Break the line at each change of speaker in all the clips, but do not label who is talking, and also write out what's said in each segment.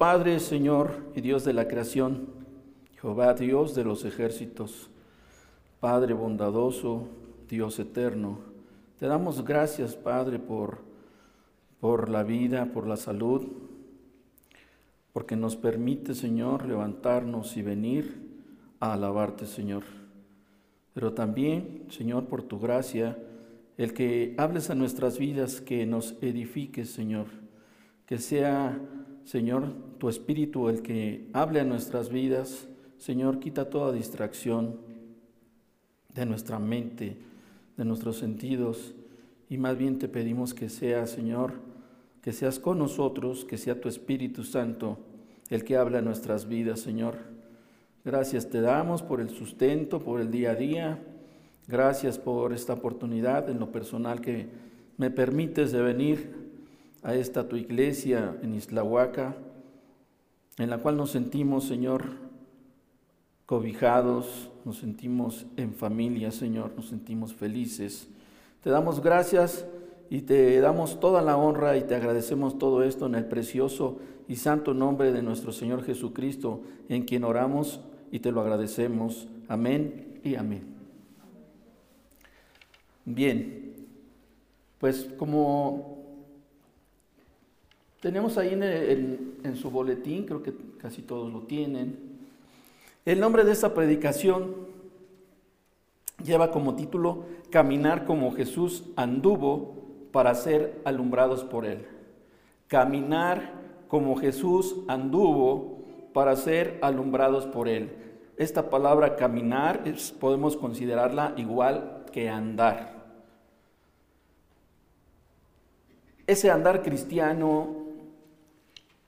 Padre, Señor y Dios de la creación, Jehová Dios de los ejércitos, Padre bondadoso, Dios eterno, te damos gracias, Padre, por, por la vida, por la salud, porque nos permite, Señor, levantarnos y venir a alabarte, Señor. Pero también, Señor, por tu gracia, el que hables a nuestras vidas, que nos edifiques, Señor, que sea, Señor, tu Espíritu el que hable a nuestras vidas. Señor, quita toda distracción de nuestra mente, de nuestros sentidos, y más bien te pedimos que sea, Señor, que seas con nosotros, que sea tu Espíritu Santo el que hable a nuestras vidas, Señor. Gracias te damos por el sustento, por el día a día. Gracias por esta oportunidad en lo personal que me permites de venir a esta tu iglesia en Islahuaca, en la cual nos sentimos, Señor, cobijados, nos sentimos en familia, Señor, nos sentimos felices. Te damos gracias y te damos toda la honra y te agradecemos todo esto en el precioso y santo nombre de nuestro Señor Jesucristo, en quien oramos y te lo agradecemos. Amén y amén. Bien, pues como tenemos ahí en, su boletín, creo que casi todos lo tienen, el nombre de esta predicación lleva como título Caminar como Jesús anduvo para ser alumbrados por Él. Caminar como Jesús anduvo para ser alumbrados por Él. Esta palabra caminar podemos considerarla igual que andar. Ese andar cristiano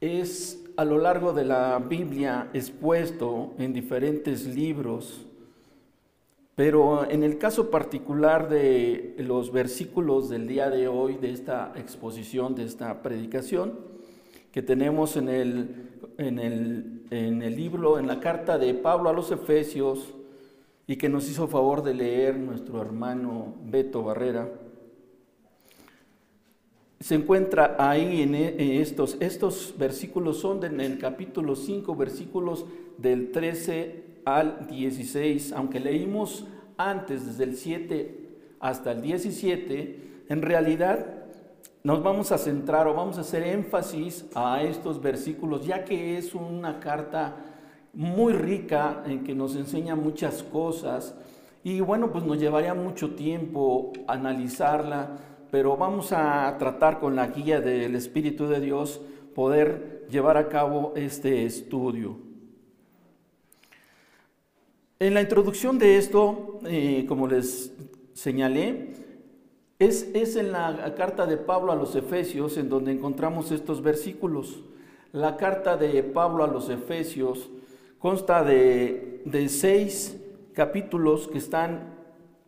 es a lo largo de la Biblia expuesto en diferentes libros, pero en el caso particular de los versículos del día de hoy, de esta exposición, de esta predicación, que tenemos en el, en el, en el libro, en la carta de Pablo a los Efesios, y que nos hizo favor de leer nuestro hermano Beto Barrera, se encuentra ahí en e, estos, estos versículos son en el capítulo 5, versículos del 13 al 16, aunque leímos antes desde el 7 hasta el 17, en realidad nos vamos a centrar o vamos a hacer énfasis a estos versículos, ya que es una carta muy rica en que nos enseña muchas cosas. Y bueno, pues nos llevaría mucho tiempo analizarla pero vamos a tratar con la guía del Espíritu de Dios poder llevar a cabo este estudio. En la introducción de esto, eh, como les señalé, es, es, en la carta de Pablo a los Efesios en donde encontramos estos versículos. La carta de Pablo a los Efesios consta de, de seis capítulos que están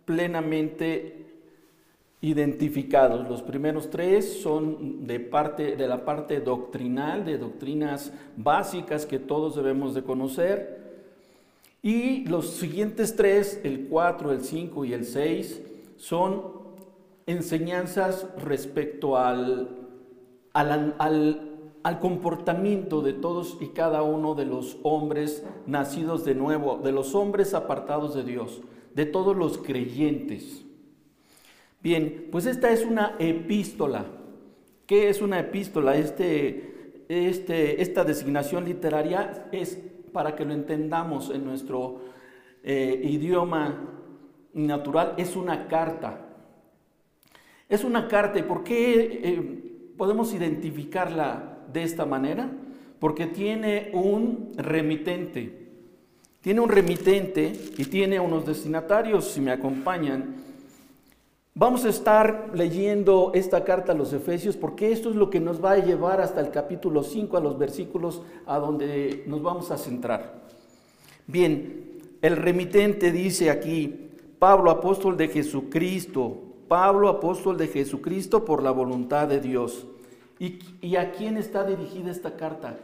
plenamente identificados. Los primeros tres son de, parte, de la parte doctrinal, de doctrinas básicas que todos debemos de conocer. Y los siguientes tres, el 4, el 5 y el 6, son enseñanzas respecto al, al, al comportamiento de todos y cada uno de los hombres nacidos de nuevo, de los hombres apartados de Dios, de todos los creyentes. Bien, pues esta es una epístola. ¿Qué es una epístola? Este, este, esta designación literaria es para que lo entendamos en nuestro eh, idioma natural, es una carta. Es una carta. ¿Y por qué eh, podemos identificarla de esta manera? Porque tiene un remitente. Tiene un remitente y tiene unos destinatarios, si me acompañan. Vamos a estar leyendo esta carta a los Efesios porque esto es lo que nos va a llevar hasta el capítulo 5, a los versículos a donde nos vamos a centrar. Bien, el remitente dice aquí, Pablo, apóstol de Jesucristo, Pablo, apóstol de Jesucristo por la voluntad de Dios. ¿Y, y a quién está dirigida esta carta?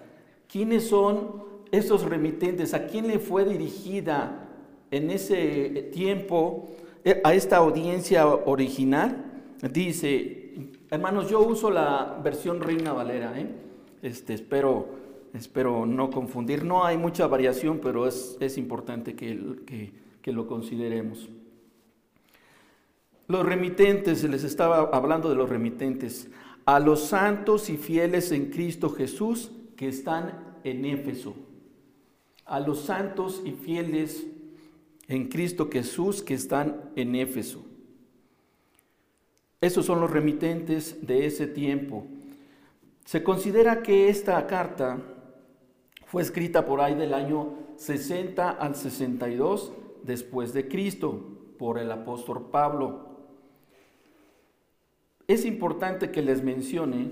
¿Quiénes son esos remitentes? ¿A quién le fue dirigida en ese tiempo? Eh, a esta audiencia original, dice, hermanos, yo uso la versión Reina Valera, ¿eh? este, espero espero no confundir. No hay mucha variación, pero es, es importante que, que lo consideremos. Los remitentes, les estaba hablando de los remitentes, a los santos y fieles en Cristo Jesús que están en Éfeso. A los santos y fieles en Cristo Jesús que están en Éfeso. Esos son los remitentes de ese tiempo. Se considera que esta carta fue escrita por ahí del año 60 al 62 después de Cristo por el apóstol Pablo. Es importante que les mencione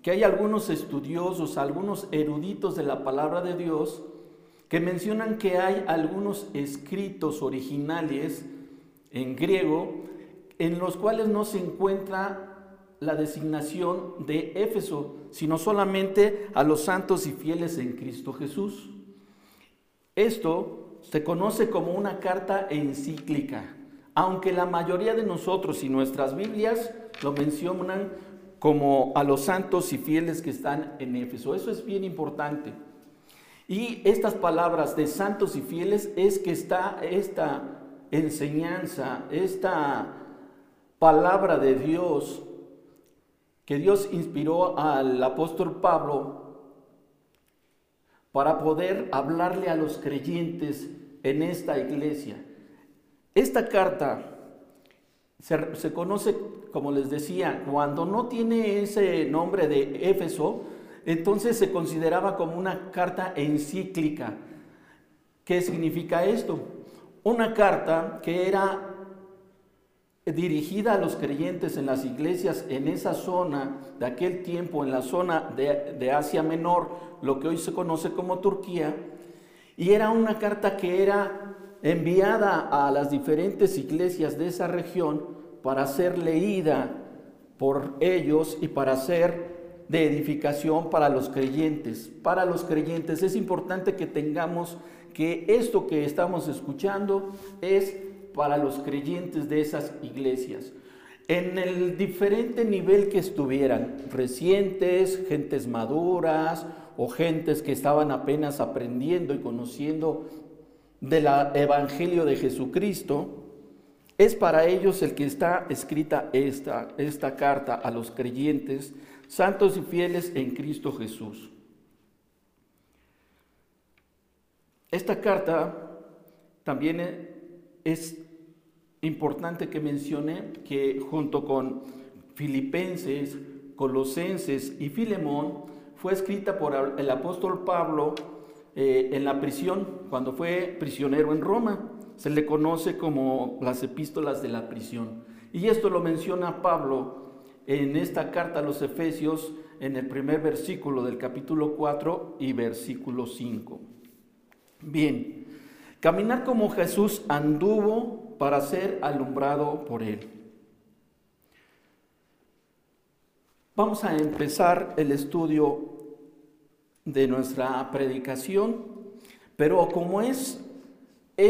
que hay algunos estudiosos, algunos eruditos de la palabra de Dios, que mencionan que hay algunos escritos originales en griego en los cuales no se encuentra la designación de Éfeso, sino solamente a los santos y fieles en Cristo Jesús. Esto se conoce como una carta encíclica, aunque la mayoría de nosotros y nuestras Biblias lo mencionan como a los santos y fieles que están en Éfeso. Eso es bien importante. Y estas palabras de santos y fieles es que está esta enseñanza, esta palabra de Dios que Dios inspiró al apóstol Pablo para poder hablarle a los creyentes en esta iglesia. Esta carta se, conoce, como les decía, cuando no tiene ese nombre de Éfeso, entonces se consideraba como una carta encíclica. ¿Qué significa esto? Una carta que era dirigida a los creyentes en las iglesias en esa zona de aquel tiempo, en la zona de, Asia Menor, lo que hoy se conoce como Turquía, y era una carta que era enviada a las diferentes iglesias de esa región para ser leída por ellos y para ser de edificación para los creyentes. Para los creyentes es importante que tengamos que esto que estamos escuchando es para los creyentes de esas iglesias. En el diferente nivel que estuvieran, recientes, gentes maduras o gentes que estaban apenas aprendiendo y conociendo del Evangelio de Jesucristo, es para ellos el que está escrita esta, esta carta a los creyentes, santos y fieles en Cristo Jesús. Esta carta también es importante que mencione que junto con Filipenses, Colosenses y Filemón fue escrita por el apóstol Pablo eh, en la prisión, cuando fue prisionero en Roma. Se le conoce como las epístolas de la prisión. Y esto lo menciona Pablo en esta carta a los Efesios, en el primer versículo del capítulo 4 y versículo 5. Bien, caminar como Jesús anduvo para ser alumbrado por él. Vamos a empezar el estudio de nuestra predicación, pero como es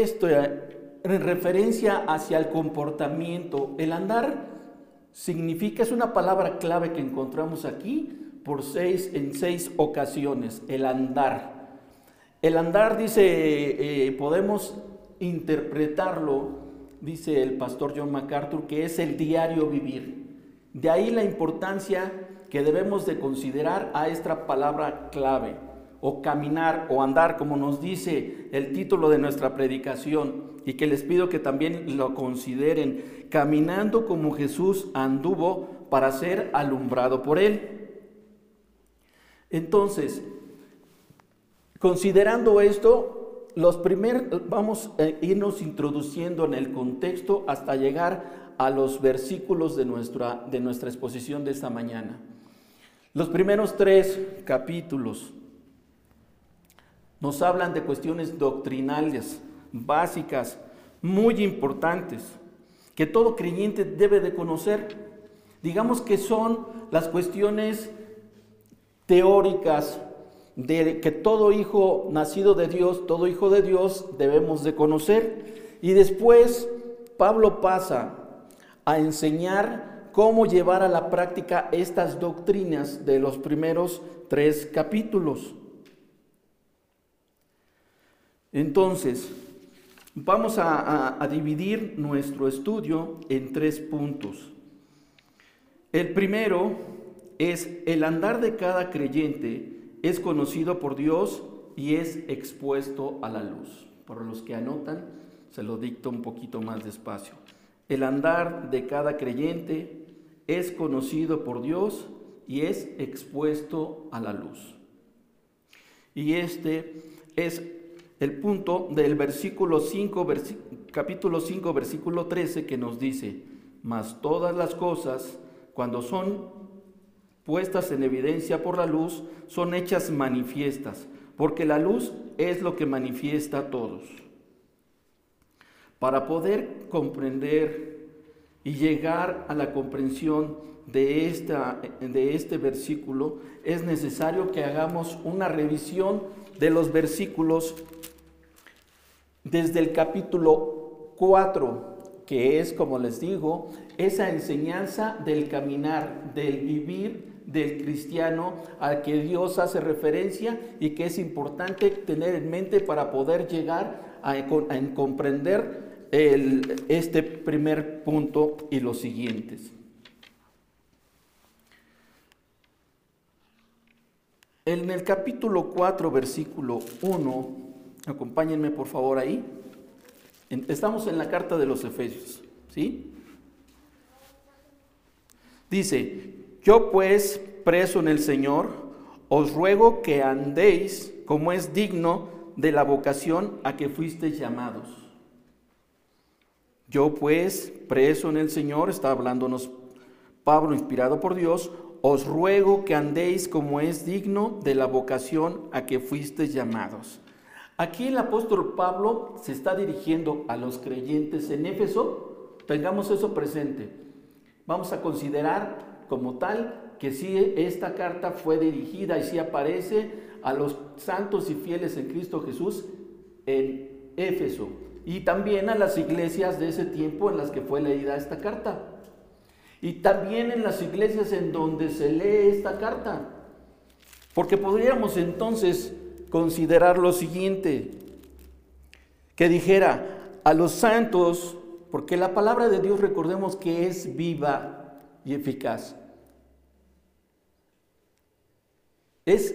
esto en referencia hacia el comportamiento, el andar significa, es una palabra clave que encontramos aquí por seis, en seis ocasiones, el andar. El andar dice, eh, podemos interpretarlo, dice el pastor John MacArthur, que es el diario vivir. De ahí la importancia que debemos de considerar a esta palabra clave, o caminar o andar, como nos dice el título de nuestra predicación, y que les pido que también lo consideren, caminando como Jesús anduvo para ser alumbrado por él. Entonces, considerando esto, los primeros vamos a irnos introduciendo en el contexto hasta llegar a los versículos de nuestra, de nuestra exposición de esta mañana. Los primeros tres capítulos nos hablan de cuestiones doctrinales, básicas, muy importantes, que todo creyente debe de conocer. Digamos que son las cuestiones teóricas de que todo hijo nacido de Dios, todo hijo de Dios debemos de conocer. Y después Pablo pasa a enseñar cómo llevar a la práctica estas doctrinas de los primeros tres capítulos. Entonces, vamos a, dividir nuestro estudio en tres puntos. El primero es el andar de cada creyente es conocido por Dios y es expuesto a la luz. Por los que anotan, se lo dicto un poquito más despacio. El andar de cada creyente es conocido por Dios y es expuesto a la luz. Y este es el punto del versículo 5, capítulo 5, versículo 13 que nos dice, mas todas las cosas, cuando son puestas en evidencia por la luz, son hechas manifiestas, porque la luz es lo que manifiesta a todos. Para poder comprender y llegar a la comprensión de, esta, de este versículo, es necesario que hagamos una revisión de los versículos desde el capítulo 4, que es, como les digo, esa enseñanza del caminar, del vivir del cristiano al que Dios hace referencia y que es importante tener en mente para poder llegar a, comprender este primer punto y los siguientes. En el capítulo 4, versículo 1, Acompáñenme por favor ahí. Estamos en la carta de los Efesios, ¿sí? Dice, yo pues, preso en el Señor, os ruego que andéis como es digno de la vocación a que fuisteis llamados. Yo pues, preso en el Señor, está hablándonos Pablo inspirado por Dios, os ruego que andéis como es digno de la vocación a que fuisteis llamados. Aquí el apóstol Pablo se está dirigiendo a los creyentes en Éfeso. Tengamos eso presente. Vamos a considerar como tal que sí esta carta fue dirigida y sí aparece a los santos y fieles en Cristo Jesús en Éfeso y también a las iglesias de ese tiempo en las que fue leída esta carta. Y también en las iglesias en donde se lee esta carta. Porque podríamos entonces considerar lo siguiente, que dijera a los santos, porque la palabra de Dios recordemos que es viva y eficaz. Es,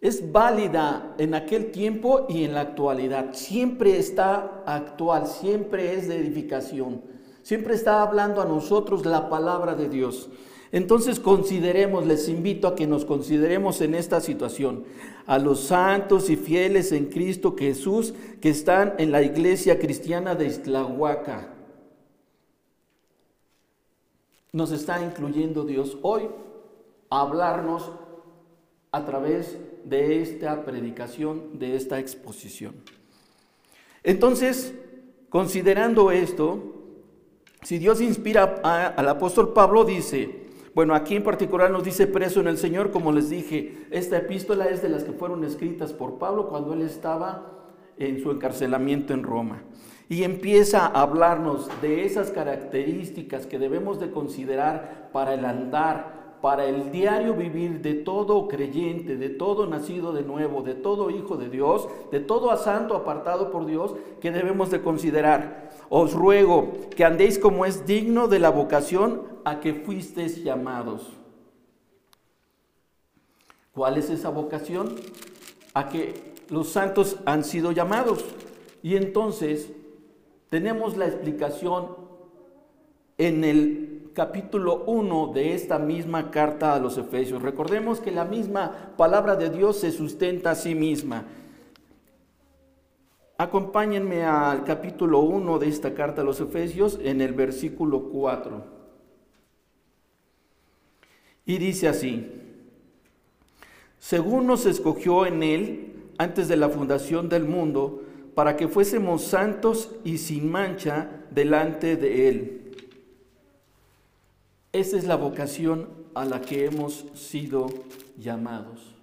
es válida en aquel tiempo y en la actualidad. Siempre está actual, siempre es de edificación. Siempre está hablando a nosotros la palabra de Dios. Entonces consideremos, les invito a que nos consideremos en esta situación, a los santos y fieles en Cristo Jesús que están en la iglesia cristiana de Islahuaca. Nos está incluyendo Dios hoy a hablarnos a través de esta predicación, de esta exposición. Entonces, considerando esto, si Dios inspira al apóstol Pablo, dice, bueno, aquí en particular nos dice preso en el Señor, como les dije, esta epístola es de las que fueron escritas por Pablo cuando él estaba en su encarcelamiento en Roma. Y empieza a hablarnos de esas características que debemos de considerar para el andar, para el diario vivir de todo creyente, de todo nacido de nuevo, de todo hijo de Dios, de todo santo apartado por Dios, que debemos de considerar. Os ruego que andéis como es digno de la vocación a que fuisteis llamados. ¿Cuál es esa vocación? A que los santos han sido llamados. Y entonces tenemos la explicación en el capítulo 1 de esta misma carta a los Efesios. Recordemos que la misma palabra de Dios se sustenta a sí misma. Acompáñenme al capítulo 1 de esta carta a los Efesios en el versículo 4. Y dice así, según nos escogió en Él antes de la fundación del mundo, para que fuésemos santos y sin mancha delante de Él. Esa es la vocación a la que hemos sido llamados.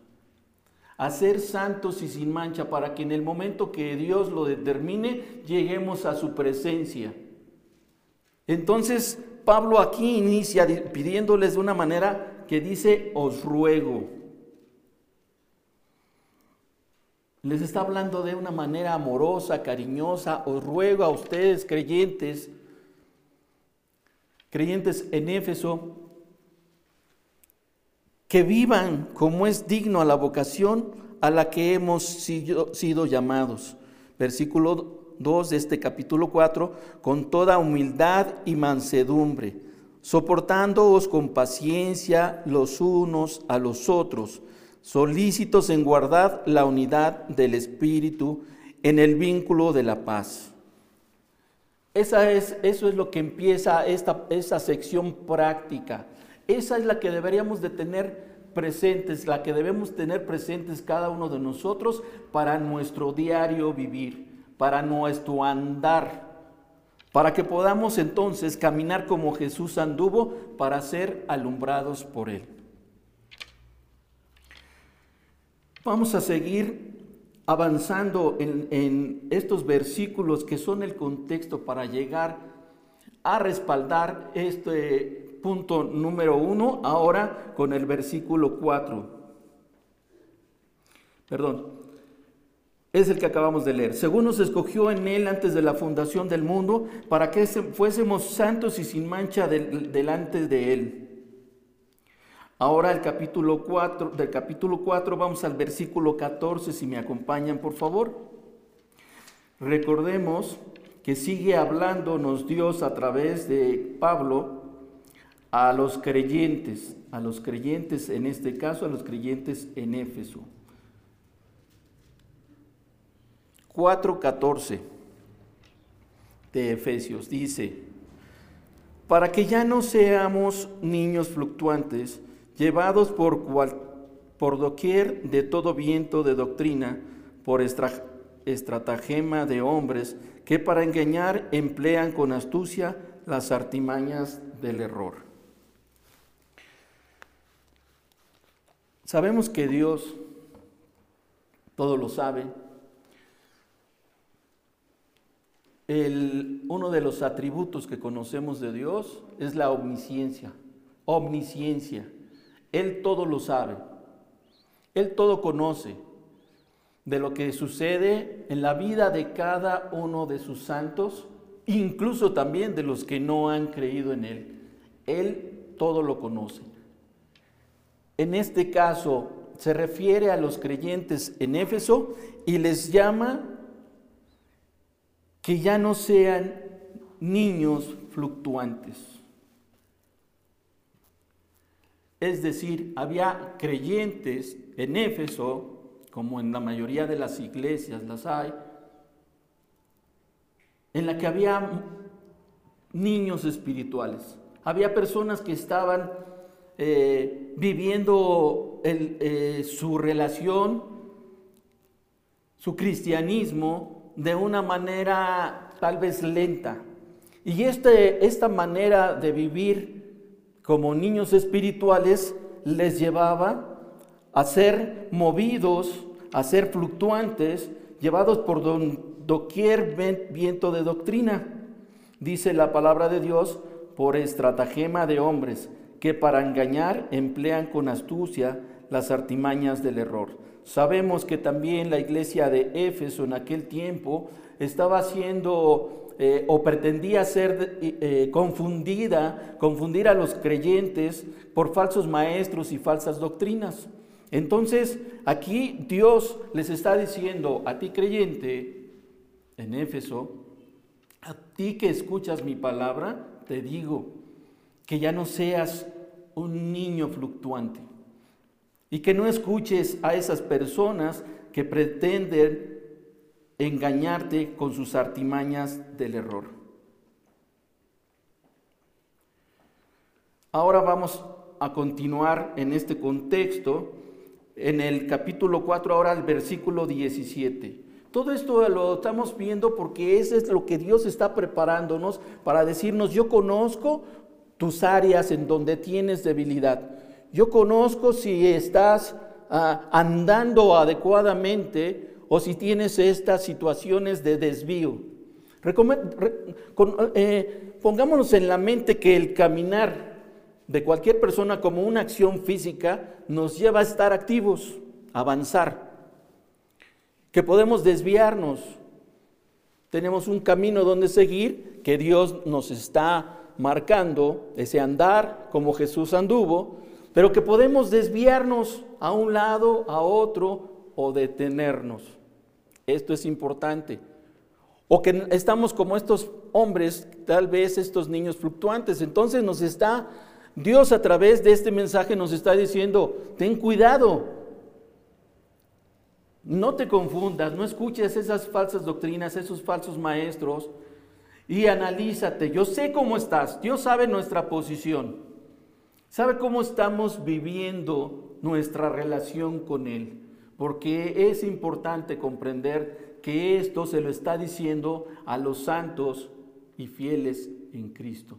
A ser santos y sin mancha para que en el momento que Dios lo determine lleguemos a su presencia. Entonces Pablo aquí inicia pidiéndoles de una manera que dice, os ruego. Les está hablando de una manera amorosa, cariñosa. Os ruego a ustedes, creyentes, creyentes en Éfeso, que vivan como es digno a la vocación a la que hemos sido, llamados. Versículo 2 de este capítulo 4, con toda humildad y mansedumbre, soportándoos con paciencia los unos a los otros, solícitos en guardar la unidad del Espíritu en el vínculo de la paz. Esa es, eso es lo que empieza esta, esa sección práctica. Esa es la que deberíamos de tener presentes, la que debemos tener presentes cada uno de nosotros para nuestro diario vivir para nuestro andar, para que podamos entonces caminar como Jesús anduvo para ser alumbrados por Él. Vamos a seguir avanzando en, estos versículos que son el contexto para llegar a respaldar este punto número uno, ahora con el versículo 4. Perdón, es el que acabamos de leer. Según nos escogió en Él antes de la fundación del mundo, para que fuésemos santos y sin mancha delante de Él. Ahora el capítulo 4, del capítulo 4 vamos al versículo 14, si me acompañan por favor. Recordemos que sigue hablándonos Dios a través de Pablo a los creyentes, a los creyentes en este caso, a los creyentes en Éfeso. 4.14 de Efesios dice, para que ya no seamos niños fluctuantes, llevados por, cual, por doquier de todo viento de doctrina, por estratagema de hombres que para engañar emplean con astucia las artimañas del error. Sabemos que Dios todo lo sabe, uno de los atributos que conocemos de Dios es la omnisciencia. Omnisciencia. Él todo lo sabe. Él todo conoce de lo que sucede en la vida de cada uno de sus santos, incluso también de los que no han creído en Él. Él todo lo conoce. En este caso se refiere a los creyentes en Éfeso y les llama que ya no sean niños fluctuantes. Es decir, había creyentes en Éfeso, como en la mayoría de las iglesias las hay, en la que había niños espirituales. Había personas que estaban eh, viviendo eh, su relación, su cristianismo, de una manera tal vez lenta. Y este, esta manera de vivir como niños espirituales les llevaba a ser movidos, a ser fluctuantes, llevados por doquier viento de doctrina. Dice la palabra de Dios, por estratagema de hombres, que para engañar emplean con astucia las artimañas del error. Sabemos que también la iglesia de Éfeso en aquel tiempo estaba siendo eh, o pretendía ser eh, confundida, confundir a los creyentes por falsos maestros y falsas doctrinas. Entonces, aquí Dios les está diciendo a ti creyente en Éfeso, a ti que escuchas mi palabra, te digo que ya no seas un niño fluctuante y que no escuches a esas personas que pretenden engañarte con sus artimañas del error. Ahora vamos a continuar en este contexto, en el capítulo 4, ahora el versículo 17. Todo esto lo estamos viendo porque eso es lo que Dios está preparándonos para decirnos, yo conozco tus áreas en donde tienes debilidad. Yo conozco si estás ah, andando adecuadamente o si tienes estas situaciones de desvío. Eh, pongámonos en la mente que el caminar de cualquier persona como una acción física nos lleva a estar activos, avanzar. que podemos desviarnos. Tenemos un camino donde seguir que Dios nos está marcando, ese andar como Jesús anduvo, pero que podemos desviarnos a un lado, a otro o detenernos. Esto es importante. O que estamos como estos hombres, tal vez estos niños fluctuantes. Entonces nos está, Dios a través de este mensaje nos está diciendo, ten cuidado. No te confundas, no escuches esas falsas doctrinas, esos falsos maestros y analízate. Yo sé cómo estás, Dios sabe nuestra posición, sabe cómo estamos viviendo nuestra relación con Él, porque es importante comprender que esto se lo está diciendo a los santos y fieles en Cristo.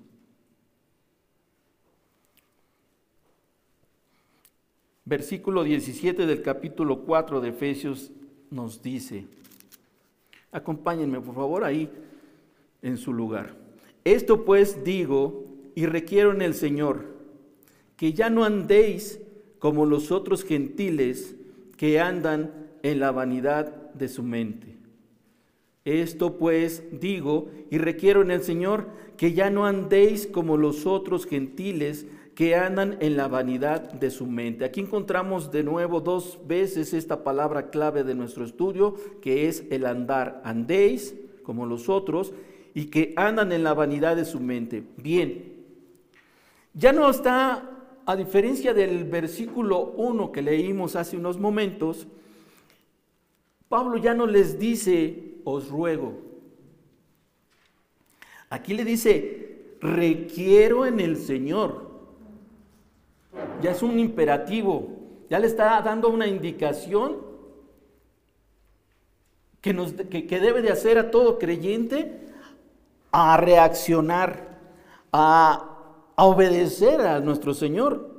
Versículo 17 del capítulo 4 de Efesios nos dice, acompáñenme por favor ahí en su lugar. Esto pues digo y requiero en el Señor, que ya no andéis como los otros gentiles que andan en la vanidad de su mente esto pues digo y requiero en el Señor que ya no andéis como los otros gentiles que andan en la vanidad de su mente. Aquí encontramos de nuevo dos veces esta palabra clave de nuestro estudio, que es el andar. Andéis como los otros y que andan en la vanidad de su mente. Bien, ya no está, a diferencia del versículo 1 que leímos hace unos momentos, Pablo ya no les dice os ruego. Aquí le dice, requiero en el Señor. Ya es un imperativo, ya le está dando una indicación que, nos, que debe de hacer a todo creyente a reaccionar, a, a obedecer a nuestro Señor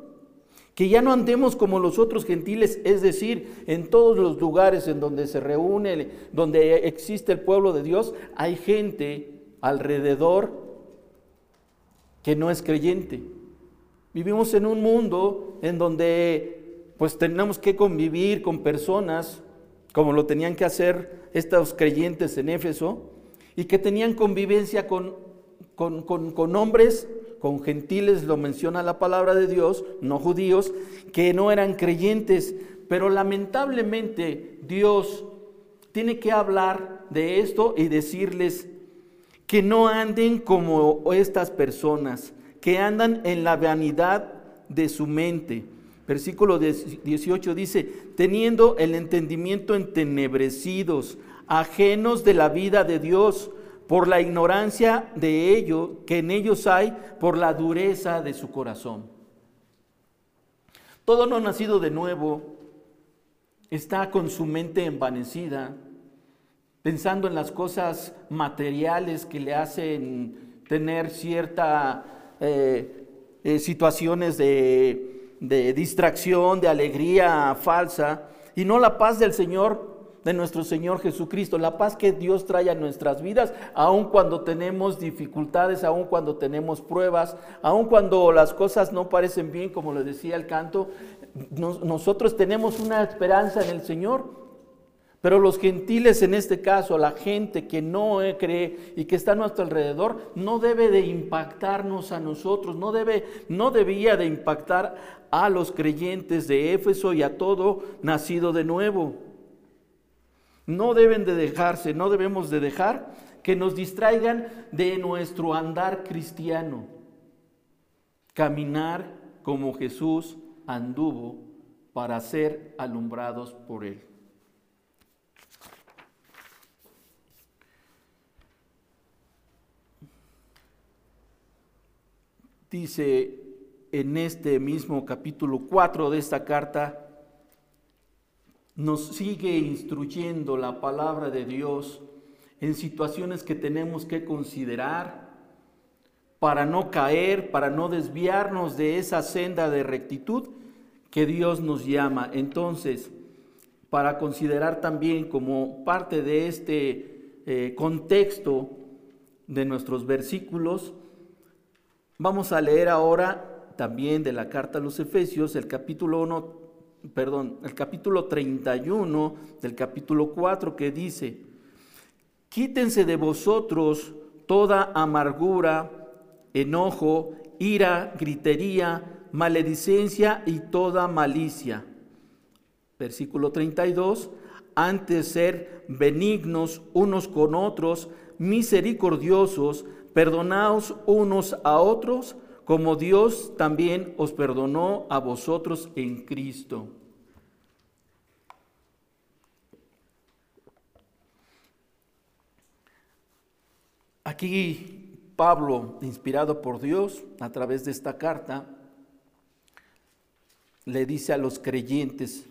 que ya no andemos como los otros gentiles, es decir, en todos los lugares en donde se reúne, donde existe el pueblo de Dios, hay gente alrededor que no es creyente. Vivimos en un mundo en donde pues tenemos que convivir con personas como lo tenían que hacer estos creyentes en Éfeso y que tenían convivencia con, con, con, con hombres con gentiles, lo menciona la palabra de Dios, no judíos, que no eran creyentes, pero lamentablemente Dios tiene que hablar de esto y decirles que no anden como estas personas, que andan en la vanidad de su mente. Versículo 18 dice, teniendo el entendimiento entenebrecidos, ajenos de la vida de Dios, por la ignorancia de ello que en ellos hay, por la dureza de su corazón. Todo no nacido de nuevo está con su mente envanecida, pensando en las cosas materiales que le hacen tener ciertas eh, eh, situaciones de distracción, de alegría falsa, y no la paz del Señor de nuestro Señor Jesucristo, la paz que Dios trae a nuestras vidas, aun cuando tenemos dificultades, aun cuando tenemos pruebas, aun cuando las cosas no parecen bien, como le decía el canto, nosotros tenemos una esperanza en el Señor. Pero los gentiles en este caso, la gente que no cree y que está a nuestro alrededor, no debe de impactarnos a nosotros, no, debe, no debía de impactar a los creyentes de Éfeso y a todo nacido de nuevo. No deben de dejarse, no debemos de dejar que nos distraigan de nuestro andar cristiano. Caminar como Jesús anduvo para ser alumbrados por Él. Dice en este mismo capítulo 4 de esta carta, nos sigue instruyendo la palabra de Dios en situaciones que tenemos que considerar para no caer, para no desviarnos de esa senda de rectitud que Dios nos llama. Entonces, para considerar también como parte de este eh, contexto de nuestros versículos, vamos a leer ahora también de la carta a los Efesios, el capítulo 1 perdón, el capítulo 31 del capítulo 4 que dice, quítense de vosotros toda amargura, enojo, ira, gritería, maledicencia y toda malicia. Versículo 32, antes ser benignos unos con otros, misericordiosos, perdonaos unos a otros, como Dios también os perdonó a vosotros en Cristo. Aquí Pablo, inspirado por Dios a través de esta carta, le dice a los creyentes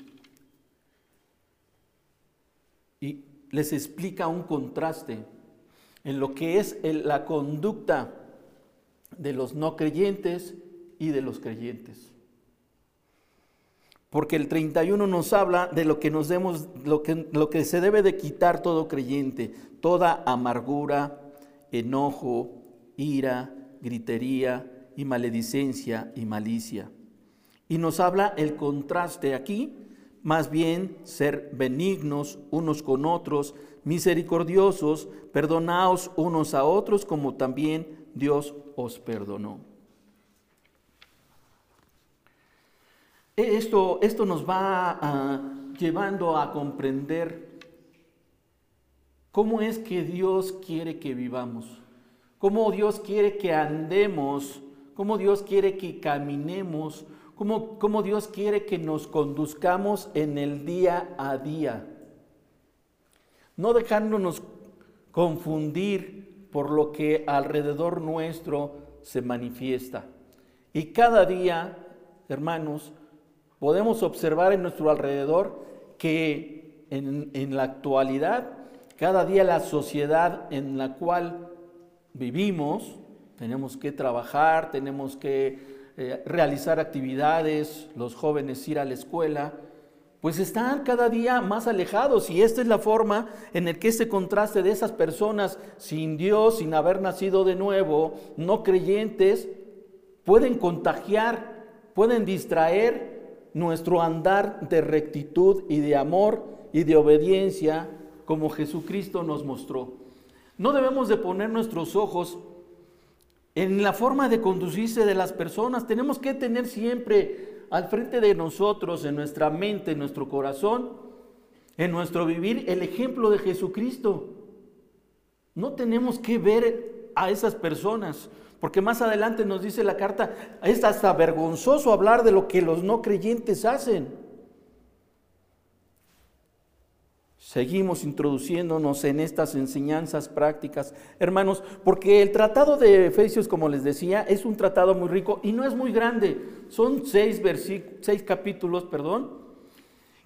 y les explica un contraste en lo que es la conducta de los no creyentes y de los creyentes. Porque el 31 nos habla de lo que nos demos, lo que, lo que se debe de quitar todo creyente, toda amargura, enojo, ira, gritería y maledicencia y malicia. Y nos habla el contraste aquí, más bien ser benignos unos con otros, misericordiosos, perdonaos unos a otros como también Dios os perdonó. Esto, esto nos va ah, llevando a comprender cómo es que Dios quiere que vivamos cómo Dios quiere que andemos, cómo Dios quiere que caminemos, cómo, cómo Dios quiere que nos conduzcamos en el día a día. No dejándonos confundir por lo que alrededor nuestro se manifiesta. Y cada día, hermanos, podemos observar en nuestro alrededor que en, la actualidad, cada día la sociedad en la cual vivimos, tenemos que trabajar, tenemos que eh, realizar actividades, los jóvenes ir a la escuela, pues están cada día más alejados y esta es la forma en la que este contraste de esas personas sin Dios, sin haber nacido de nuevo, no creyentes, pueden contagiar, pueden distraer nuestro andar de rectitud y de amor y de obediencia como Jesucristo nos mostró. No debemos de poner nuestros ojos en la forma de conducirse de las personas. Tenemos que tener siempre al frente de nosotros, en nuestra mente, en nuestro corazón, en nuestro vivir, el ejemplo de Jesucristo. No tenemos que ver a esas personas, porque más adelante nos dice la carta, es hasta vergonzoso hablar de lo que los no creyentes hacen. Seguimos introduciéndonos en estas enseñanzas prácticas, hermanos, porque el tratado de Efesios, como les decía, es un tratado muy rico y no es muy grande. Son seis, seis capítulos, perdón,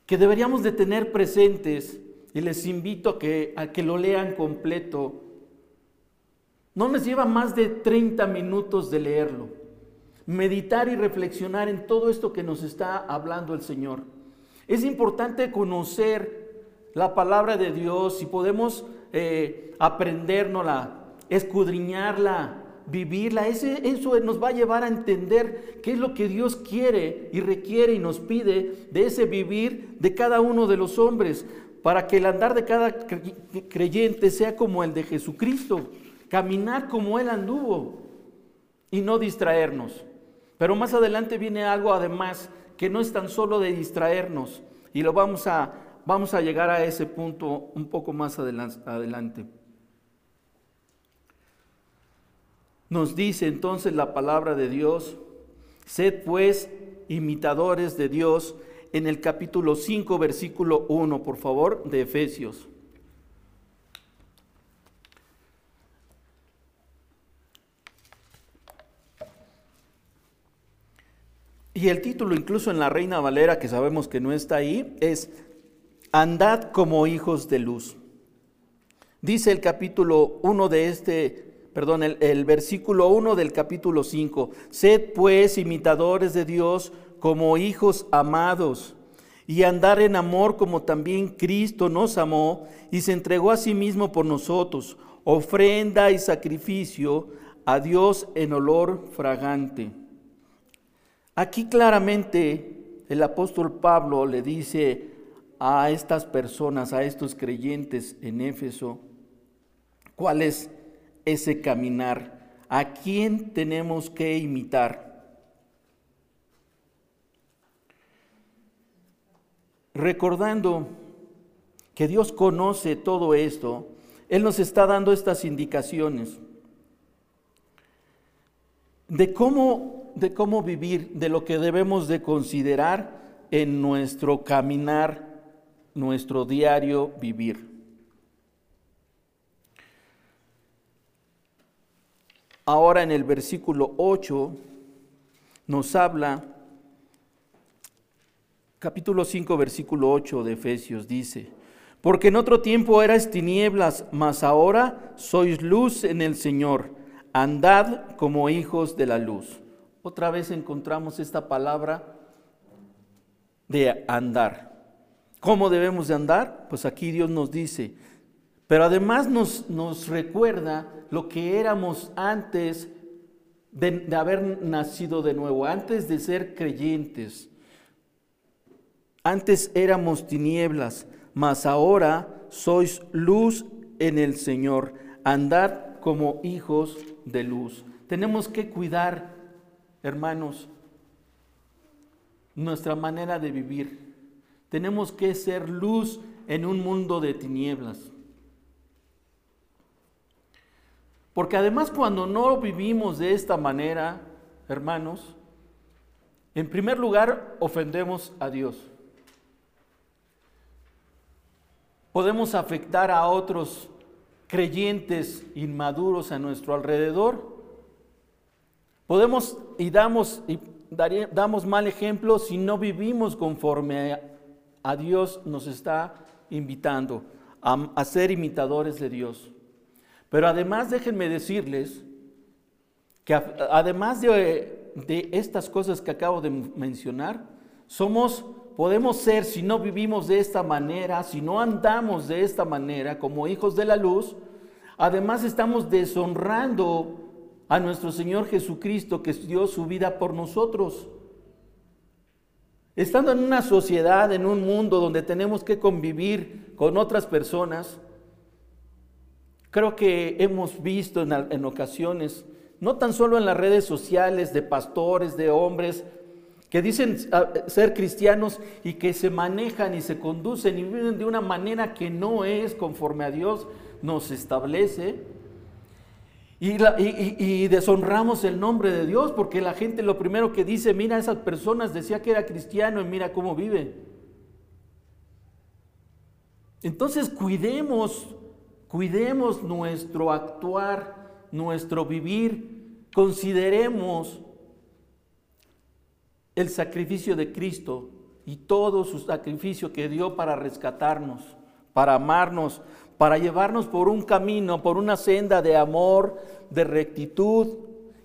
que deberíamos de tener presentes y les invito a que, a que lo lean completo. No les lleva más de 30 minutos de leerlo. Meditar y reflexionar en todo esto que nos está hablando el Señor. Es importante conocer la palabra de Dios, si podemos eh, aprendérnosla, escudriñarla, vivirla, ese, eso nos va a llevar a entender qué es lo que Dios quiere y requiere y nos pide de ese vivir de cada uno de los hombres, para que el andar de cada creyente sea como el de Jesucristo, caminar como Él anduvo y no distraernos. Pero más adelante viene algo además que no es tan solo de distraernos y lo vamos a, Vamos a llegar a ese punto un poco más adelante. Nos dice entonces la palabra de Dios, sed pues imitadores de Dios en el capítulo 5, versículo 1, por favor, de Efesios. Y el título, incluso en la Reina Valera, que sabemos que no está ahí, es andad como hijos de luz. Dice el capítulo 1 de este, perdón, el, versículo 1 del capítulo 5, sed pues imitadores de Dios como hijos amados y andar en amor como también Cristo nos amó y se entregó a sí mismo por nosotros, ofrenda y sacrificio a Dios en olor fragante. Aquí claramente el apóstol Pablo le dice a estas personas, a estos creyentes en Éfeso, cuál es ese caminar, a quién tenemos que imitar. Recordando que Dios conoce todo esto, Él nos está dando estas indicaciones de cómo, de cómo vivir, de lo que debemos de considerar en nuestro caminar nuestro diario vivir. Ahora en el versículo 8 nos habla, capítulo 5, versículo 8 de Efesios dice, porque en otro tiempo erais tinieblas, mas ahora sois luz en el Señor, andad como hijos de la luz. Otra vez encontramos esta palabra de andar. ¿Cómo debemos de andar? Pues aquí Dios nos dice, pero además nos, nos recuerda lo que éramos antes de, de haber nacido de nuevo, antes de ser creyentes. Antes éramos tinieblas, mas ahora sois luz en el Señor. Andad como hijos de luz. Tenemos que cuidar, hermanos, nuestra manera de vivir tenemos que ser luz en un mundo de tinieblas. Porque además cuando no vivimos de esta manera, hermanos, en primer lugar ofendemos a Dios. Podemos afectar a otros creyentes inmaduros a nuestro alrededor. Podemos y damos, y damos mal ejemplo si no vivimos conforme a, a Dios nos está invitando a, ser imitadores de Dios. Pero además déjenme decirles que además de, de, estas cosas que acabo de mencionar, somos, podemos ser, si no vivimos de esta manera, si no andamos de esta manera como hijos de la luz, además estamos deshonrando a nuestro Señor Jesucristo que dio su vida por nosotros. Estando en una sociedad, en un mundo donde tenemos que convivir con otras personas, creo que hemos visto en, ocasiones, no tan solo en las redes sociales, de pastores, de hombres, que dicen ah, ser cristianos y que se manejan y se conducen y viven de una manera que no es conforme a Dios nos establece, y, deshonramos el nombre de Dios porque la gente lo primero que dice, mira, esas personas decía que era cristiano y mira cómo vive. Entonces cuidemos, cuidemos nuestro actuar, nuestro vivir, consideremos el sacrificio de Cristo y todo su sacrificio que dio para rescatarnos, para amarnos, para llevarnos por un camino, por una senda de amor, de rectitud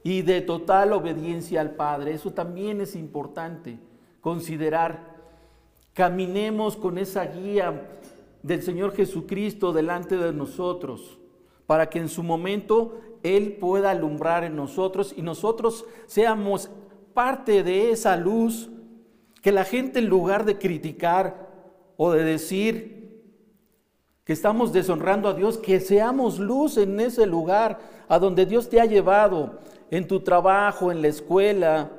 y de total obediencia al Padre. Eso también es importante considerar. Caminemos con esa guía del Señor Jesucristo delante de nosotros, para que en su momento Él pueda alumbrar en nosotros y nosotros seamos parte de esa luz que la gente en lugar de criticar o de decir, que estamos deshonrando a Dios, que seamos luz en ese lugar a donde Dios te ha llevado, en tu trabajo, en la escuela,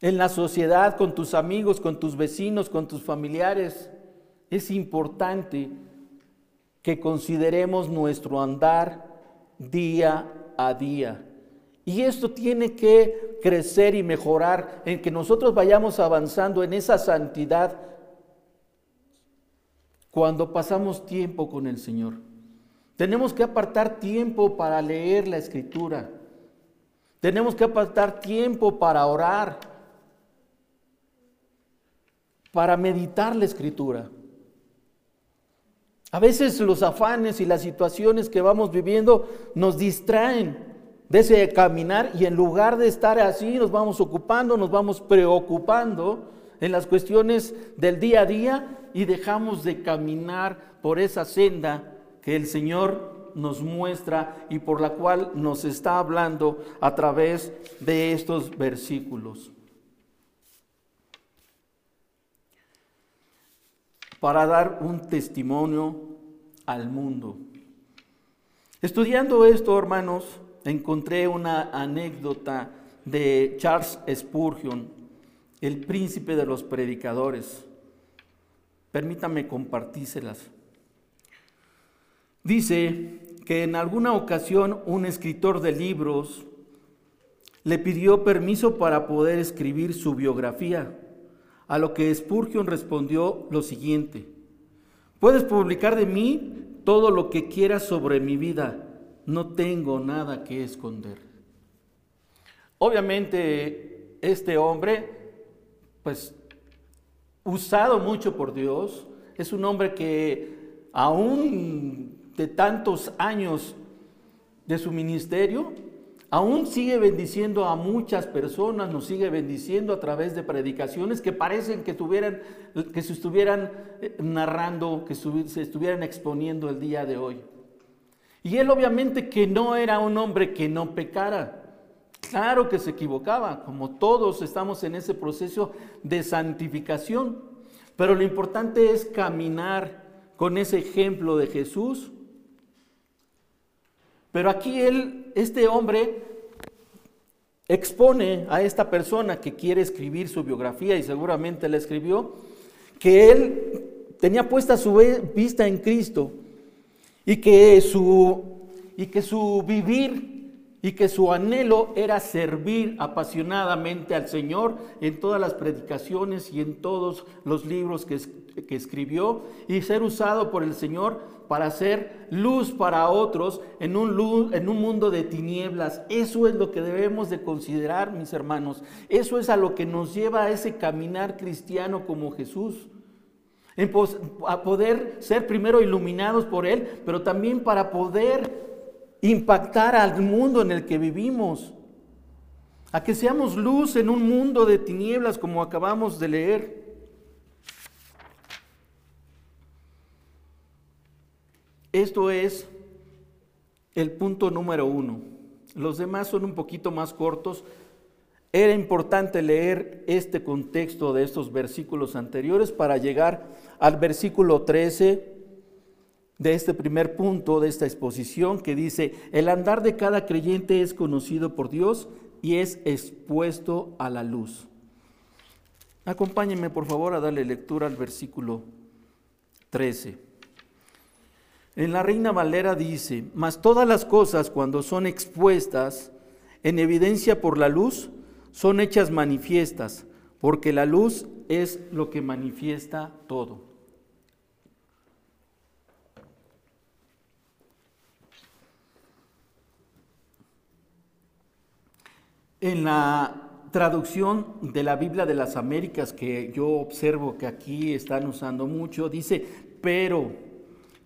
en la sociedad, con tus amigos, con tus vecinos, con tus familiares. Es importante que consideremos nuestro andar día a día. Y esto tiene que crecer y mejorar en que nosotros vayamos avanzando en esa santidad cuando pasamos tiempo con el Señor. Tenemos que apartar tiempo para leer la escritura. Tenemos que apartar tiempo para orar, para meditar la escritura. A veces los afanes y las situaciones que vamos viviendo nos distraen de ese caminar y en lugar de estar así nos vamos ocupando, nos vamos preocupando en las cuestiones del día a día y dejamos de caminar por esa senda que el Señor nos muestra y por la cual nos está hablando a través de estos versículos. Para dar un testimonio al mundo. Estudiando esto, hermanos, encontré una anécdota de Charles Spurgeon, el príncipe de los predicadores. Permítame compartírselas. Dice que en alguna ocasión un escritor de libros le pidió permiso para poder escribir su biografía, a lo que Spurgeon respondió lo siguiente, puedes publicar de mí todo lo que quieras sobre mi vida, no tengo nada que esconder. Obviamente este hombre, pues usado mucho por Dios, es un hombre que aún de tantos años de su ministerio, aún sigue bendiciendo a muchas personas, nos sigue bendiciendo a través de predicaciones que parecen que, que se estuvieran eh, narrando, que se estuvieran exponiendo el día de hoy. Y él obviamente que no era un hombre que no pecara. Claro que se equivocaba, como todos estamos en ese proceso de santificación. Pero lo importante es caminar con ese ejemplo de Jesús pero aquí él, este hombre, expone a esta persona que quiere escribir su biografía y seguramente la escribió, que él tenía puesta su vista en Cristo y que su, y que su vivir y que su anhelo era servir apasionadamente al Señor en todas las predicaciones y en todos los libros que, que escribió y ser usado por el Señor para ser luz para otros en un, en un mundo de tinieblas. Eso es lo que debemos de considerar, mis hermanos. Eso es a lo que nos lleva a ese caminar cristiano como Jesús. a poder ser primero iluminados por Él, pero también para poder impactar al mundo en el que vivimos. A que seamos luz en un mundo de tinieblas como acabamos de leer. Esto es el punto número uno. Los demás son un poquito más cortos. Era importante leer este contexto de estos versículos anteriores para llegar al versículo 13 de este primer punto de esta exposición que dice, el andar de cada creyente es conocido por Dios y es expuesto a la luz. Acompáñenme por favor a darle lectura al versículo 13. En la Reina Valera dice, mas todas las cosas cuando son expuestas en evidencia por la luz, son hechas manifiestas, porque la luz es lo que manifiesta todo. En la traducción de la Biblia de las Américas, que yo observo que aquí están usando mucho, dice, pero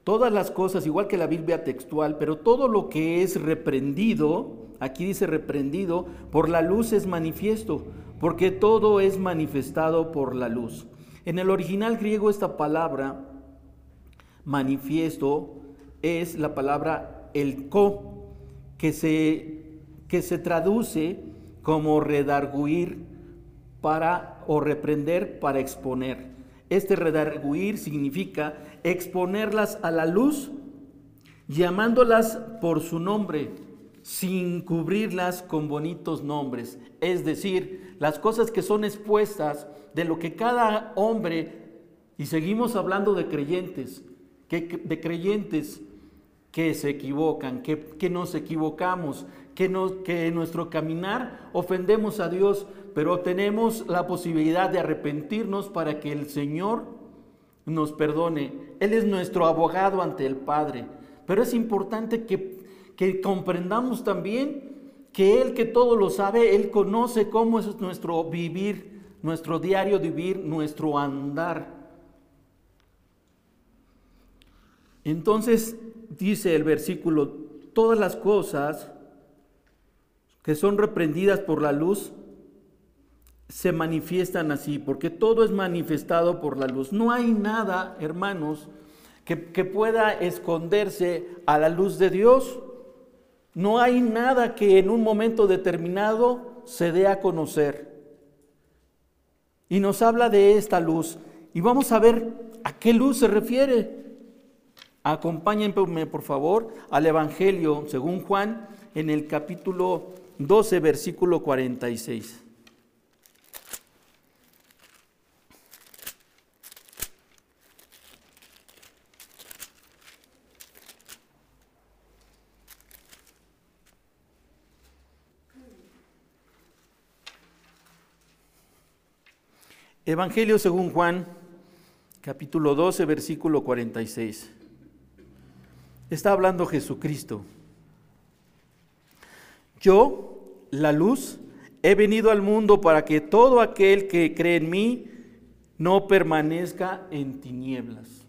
Todas las cosas, igual que la Biblia textual, pero todo lo que es reprendido, aquí dice reprendido, por la luz es manifiesto, porque todo es manifestado por la luz. En el original griego esta palabra, manifiesto, es la palabra el co, que se, que se traduce como redarguir para o reprender para exponer. Este redarguir significa exponerlas a la luz, llamándolas por su nombre, sin cubrirlas con bonitos nombres. Es decir, las cosas que son expuestas de lo que cada hombre, y seguimos hablando de creyentes, que, de creyentes que se equivocan, que, que nos equivocamos, que, en nuestro caminar ofendemos a Dios, pero tenemos la posibilidad de arrepentirnos para que el Señor nos perdone. Él es nuestro abogado ante el Padre. Pero es importante que, que comprendamos también que Él que todo lo sabe, Él conoce cómo es nuestro vivir, nuestro diario vivir, nuestro andar. Entonces dice el versículo, todas las cosas que son reprendidas por la luz se manifiestan así, porque todo es manifestado por la luz. No hay nada, hermanos, que, pueda esconderse a la luz de Dios. No hay nada que en un momento determinado se dé a conocer. Y nos habla de esta luz. Y vamos a ver ¿A qué luz se refiere? Acompáñenme por favor al Evangelio según Juan en el capítulo 12, versículo 46. Evangelio según Juan, capítulo 12, versículo 46. Está hablando Jesucristo. Yo, la luz, he venido al mundo para que todo aquel que cree en mí no permanezca en tinieblas.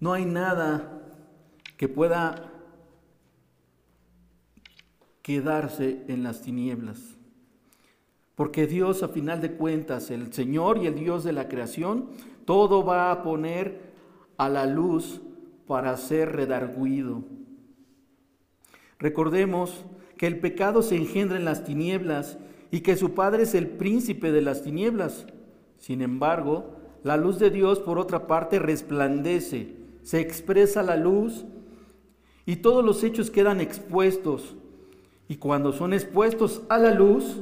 No hay nada que pueda quedarse en las tinieblas. Porque Dios, a final de cuentas, el Señor y el Dios de la creación, todo va a poner a la luz para ser redarguido. Recordemos que el pecado se engendra en las tinieblas y que su Padre es el príncipe de las tinieblas. Sin embargo, la luz de Dios, por otra parte, resplandece, se expresa la luz y todos los hechos quedan expuestos y cuando son expuestos a la luz,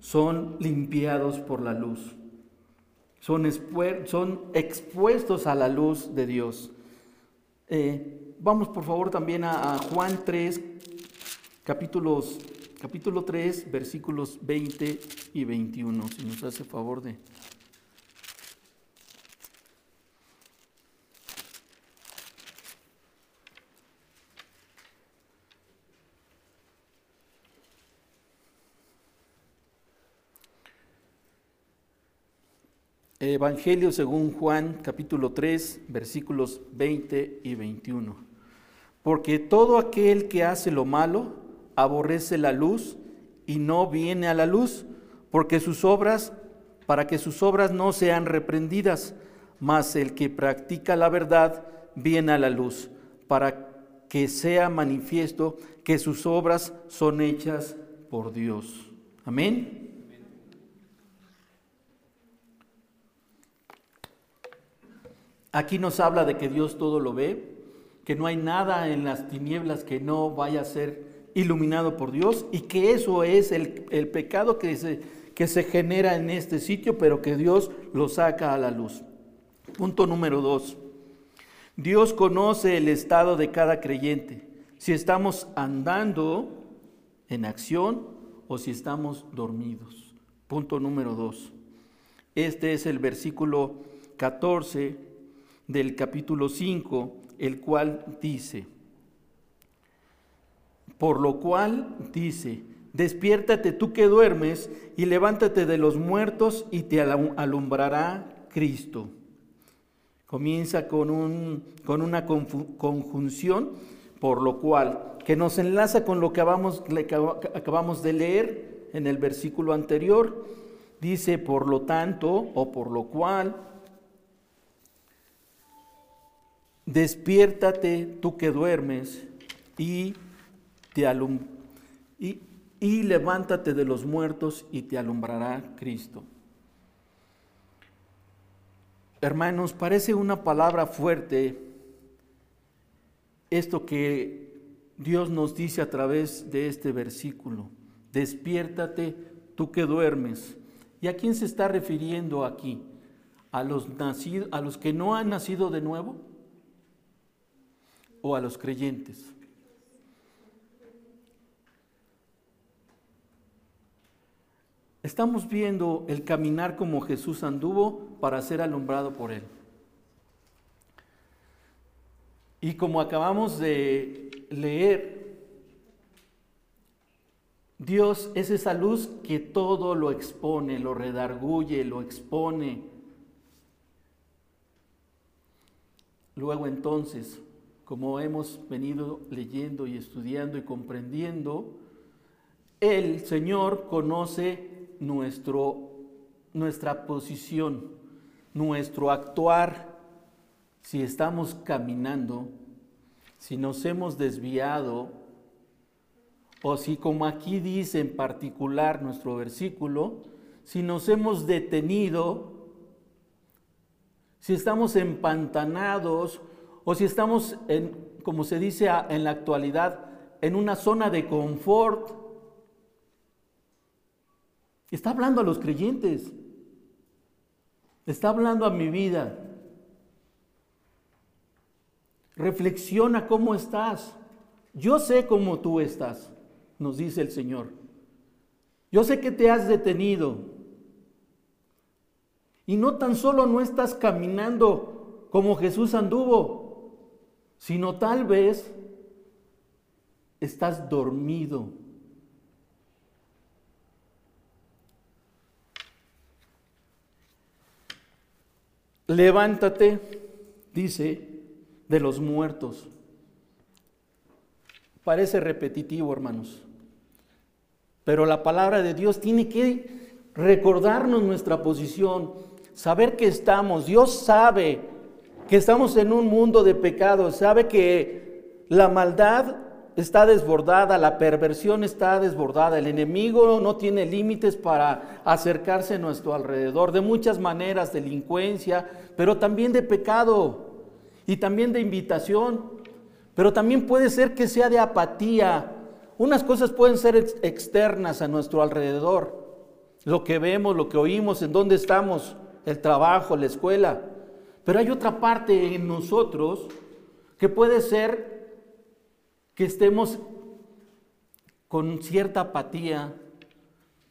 son limpiados por la luz. Son, son expuestos a la luz de Dios. Eh, vamos por favor también a, a Juan 3, capítulos, capítulo 3, versículos 20 y 21, si nos hace favor de... Evangelio según Juan capítulo 3 versículos 20 y 21. Porque todo aquel que hace lo malo aborrece la luz y no viene a la luz, porque sus obras, para que sus obras no sean reprendidas, mas el que practica la verdad viene a la luz, para que sea manifiesto que sus obras son hechas por Dios. Amén. Aquí nos habla de que Dios todo lo ve, que no hay nada en las tinieblas que no vaya a ser iluminado por Dios y que eso es el, pecado que se, que se genera en este sitio, pero que Dios lo saca a la luz. Punto número dos. Dios conoce el estado de cada creyente, si estamos andando en acción o si estamos dormidos. Punto número dos. Este es el versículo 14 del capítulo 5, el cual dice, por lo cual dice, despiértate tú que duermes y levántate de los muertos y te alumbrará Cristo. Comienza con, un, con una conjunción, por lo cual, que nos enlaza con lo que acabamos, acabamos de leer en el versículo anterior. Dice, por lo tanto, o por lo cual, Despiértate tú que duermes y, te alum y, levántate de los muertos y te alumbrará Cristo. Hermanos, parece una palabra fuerte esto que Dios nos dice a través de este versículo. Despiértate tú que duermes. ¿Y a quién se está refiriendo aquí? ¿A los, nacidos, a los que no han nacido de nuevo? O a los creyentes. Estamos viendo el caminar como Jesús anduvo para ser alumbrado por Él. Y como acabamos de leer, Dios es esa luz que todo lo expone, lo redarguye, lo expone. Luego entonces, como hemos venido leyendo y estudiando y comprendiendo, el Señor conoce nuestro, nuestra posición, nuestro actuar, si estamos caminando, si nos hemos desviado o si como aquí dice en particular nuestro versículo, si nos hemos detenido, si estamos empantanados o si estamos, en, como se dice en la actualidad, en una zona de confort. Está hablando a los creyentes. Está hablando a mi vida. Reflexiona cómo estás. Yo sé cómo tú estás, nos dice el Señor. Yo sé que te has detenido. Y no tan solo no estás caminando como Jesús anduvo, sino tal vez estás dormido. Levántate, dice, de los muertos. Parece repetitivo, hermanos. Pero la palabra de Dios tiene que recordarnos nuestra posición, saber que estamos. Dios sabe que estamos en un mundo de pecado, sabe que la maldad está desbordada, la perversión está desbordada, el enemigo no tiene límites para acercarse a nuestro alrededor, de muchas maneras, delincuencia, pero también de pecado y también de invitación, pero también puede ser que sea de apatía. Unas cosas pueden ser externas a nuestro alrededor, lo que vemos, lo que oímos, en dónde estamos, el trabajo, la escuela, pero hay otra parte en nosotros que puede ser que estemos con cierta apatía,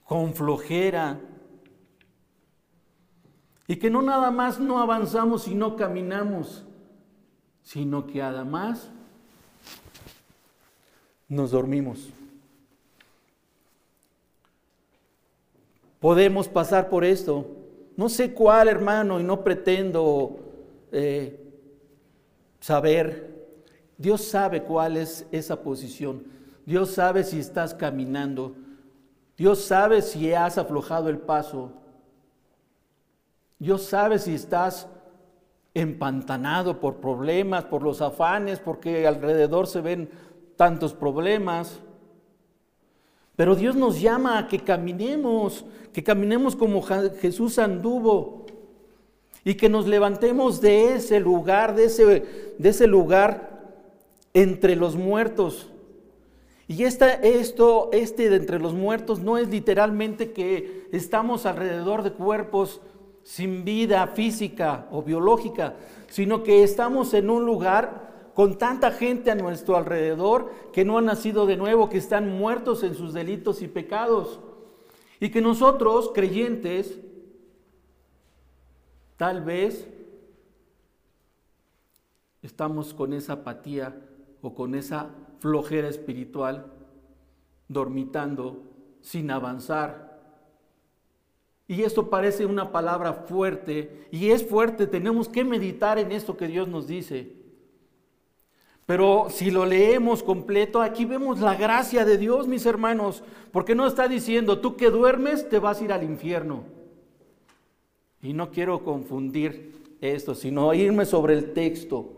con flojera, y que no nada más no avanzamos y no caminamos, sino que además nos dormimos. Podemos pasar por esto. No sé cuál, hermano, y no pretendo eh, saber. Dios sabe cuál es esa posición. Dios sabe si estás caminando. Dios sabe si has aflojado el paso. Dios sabe si estás empantanado por problemas, por los afanes, porque alrededor se ven tantos problemas. Pero Dios nos llama a que caminemos, que caminemos como Jesús anduvo y que nos levantemos de ese lugar, de ese, de ese lugar entre los muertos. Y esta, esto, este de entre los muertos no es literalmente que estamos alrededor de cuerpos sin vida física o biológica, sino que estamos en un lugar con tanta gente a nuestro alrededor que no han nacido de nuevo, que están muertos en sus delitos y pecados. Y que nosotros, creyentes, tal vez estamos con esa apatía o con esa flojera espiritual, dormitando, sin avanzar, y esto parece una palabra fuerte, y es fuerte, tenemos que meditar en esto que Dios nos dice. Pero si lo leemos completo, aquí vemos la gracia de Dios, mis hermanos, porque no está diciendo, tú que duermes te vas a ir al infierno. Y no quiero confundir esto, sino irme sobre el texto.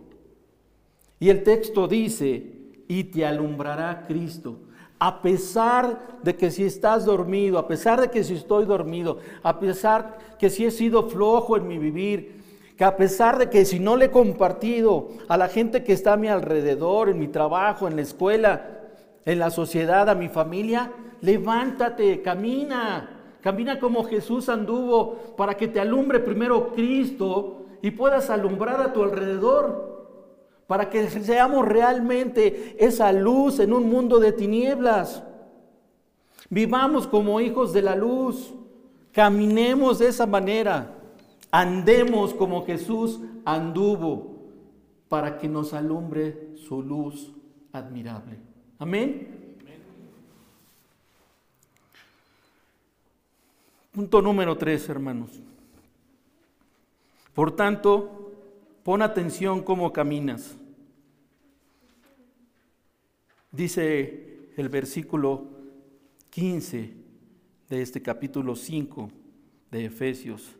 Y el texto dice, y te alumbrará Cristo a pesar de que si estás dormido, a pesar de que si estoy dormido, a pesar que si he sido flojo en mi vivir, que a pesar de que si no le he compartido a la gente que está a mi alrededor, en mi trabajo, en la escuela, en la sociedad, a mi familia, levántate, camina, camina como Jesús anduvo para que te alumbre primero Cristo y puedas alumbrar a tu alrededor para que seamos realmente esa luz en un mundo de tinieblas. Vivamos como hijos de la luz, caminemos de esa manera, andemos como Jesús anduvo, para que nos alumbre su luz admirable. Amén. Punto número tres, hermanos. Por tanto, pon atención cómo caminas. Dice el versículo 15 de este capítulo 5 de Efesios.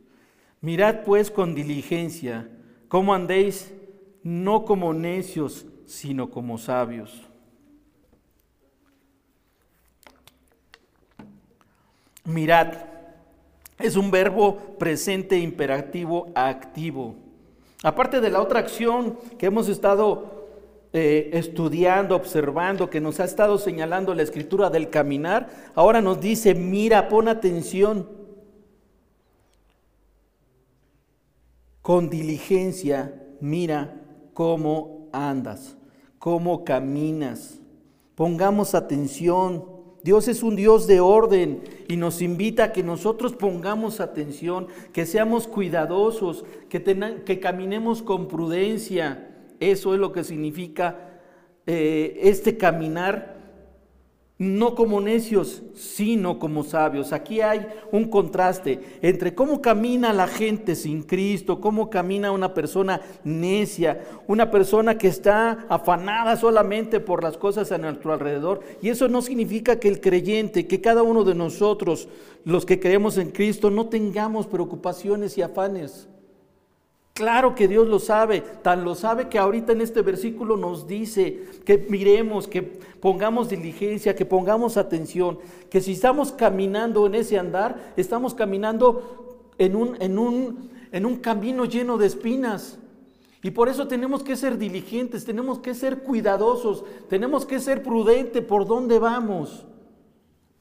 Mirad pues con diligencia cómo andéis, no como necios, sino como sabios. Mirad, es un verbo presente imperativo activo. Aparte de la otra acción que hemos estado eh, estudiando, observando, que nos ha estado señalando la escritura del caminar, ahora nos dice, mira, pon atención. Con diligencia, mira cómo andas, cómo caminas. Pongamos atención. Dios es un Dios de orden y nos invita a que nosotros pongamos atención, que seamos cuidadosos, que, que caminemos con prudencia. Eso es lo que significa eh, este caminar no como necios, sino como sabios. Aquí hay un contraste entre cómo camina la gente sin Cristo, cómo camina una persona necia, una persona que está afanada solamente por las cosas a nuestro alrededor. Y eso no significa que el creyente, que cada uno de nosotros, los que creemos en Cristo, no tengamos preocupaciones y afanes. Claro que Dios lo sabe, tan lo sabe que ahorita en este versículo nos dice que miremos, que pongamos diligencia, que pongamos atención, que si estamos caminando en ese andar, estamos caminando en un, en un, en un camino lleno de espinas. Y por eso tenemos que ser diligentes, tenemos que ser cuidadosos, tenemos que ser prudentes por dónde vamos,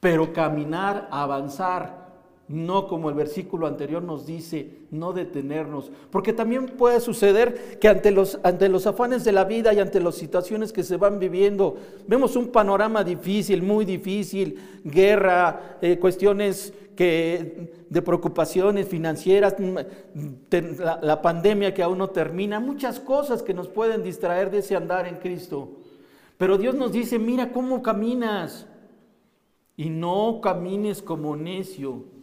pero caminar, avanzar, no como el versículo anterior nos dice, no detenernos, porque también puede suceder que ante los, ante los afanes de la vida y ante las situaciones que se van viviendo, vemos un panorama difícil, muy difícil, guerra, eh, cuestiones de preocupaciones financieras, mm, la pandemia que aún no termina, muchas cosas que nos pueden distraer de ese andar en Cristo. Pero Dios nos dice, mira cómo caminas y no camines como necio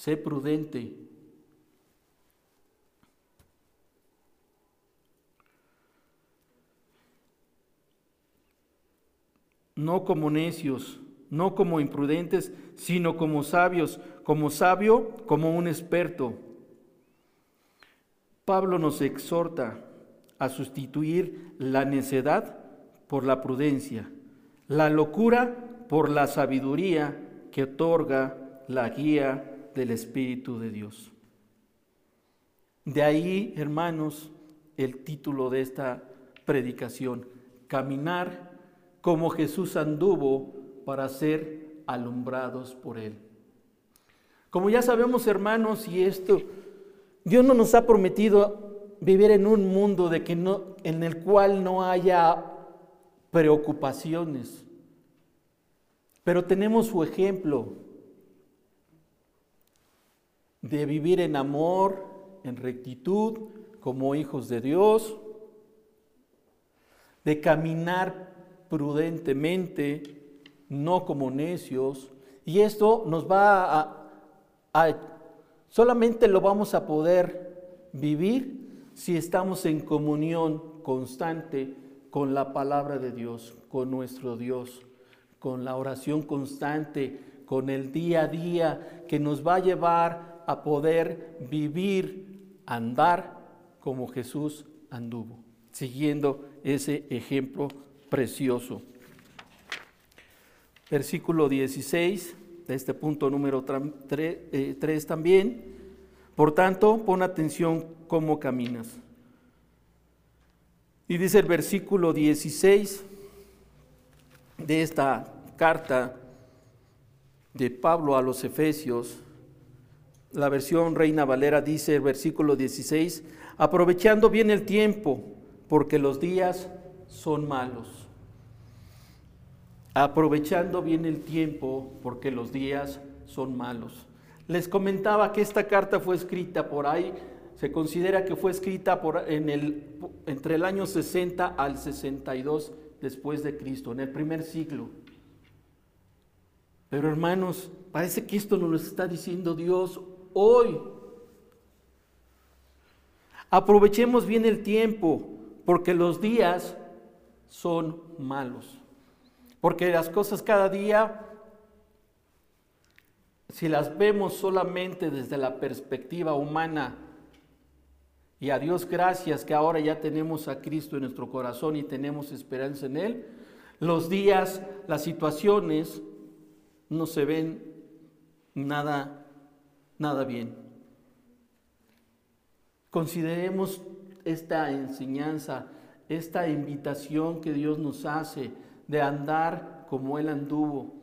sé prudente. No como necios, no como imprudentes, sino como sabios, como sabio, como un experto. Pablo nos exhorta a sustituir la necedad por la prudencia, la locura por la sabiduría que otorga la guía del Espíritu de Dios. De ahí, hermanos, el título de esta predicación, caminar como Jesús anduvo para ser alumbrados por Él. Como ya sabemos, hermanos, y esto, Dios no nos ha prometido vivir en un mundo de que no, en el cual no haya preocupaciones, pero tenemos su ejemplo de vivir en amor, en rectitud, como hijos de Dios, de caminar prudentemente, no como necios. Y esto nos va a, solamente lo vamos a poder vivir si estamos en comunión constante con la palabra de Dios, con nuestro Dios, con la oración constante, con el día a día que nos va a llevar a poder vivir, andar como Jesús anduvo, siguiendo ese ejemplo precioso. Versículo 16, de este punto número 3 eh, también. Por tanto, pon atención cómo caminas. Y dice el versículo 16 de esta carta de Pablo a los Efesios, la versión Reina Valera dice el versículo 16, aprovechando bien el tiempo, porque los días son malos. Aprovechando bien el tiempo, porque los días son malos. Les comentaba que esta carta fue escrita por ahí, se considera que fue escrita por, en el, entre el año 60 al 62 después de Cristo, en el primer siglo. Pero hermanos, parece que esto nos lo está diciendo Dios hoy. Aprovechemos bien el tiempo, porque los días son malos. Porque las cosas cada día, si las vemos solamente desde la perspectiva humana, y a Dios gracias que ahora ya tenemos a Cristo en nuestro corazón y tenemos esperanza en Él, los días, las situaciones no se ven nada, nada bien. Consideremos esta enseñanza, esta invitación que Dios nos hace de andar como Él anduvo.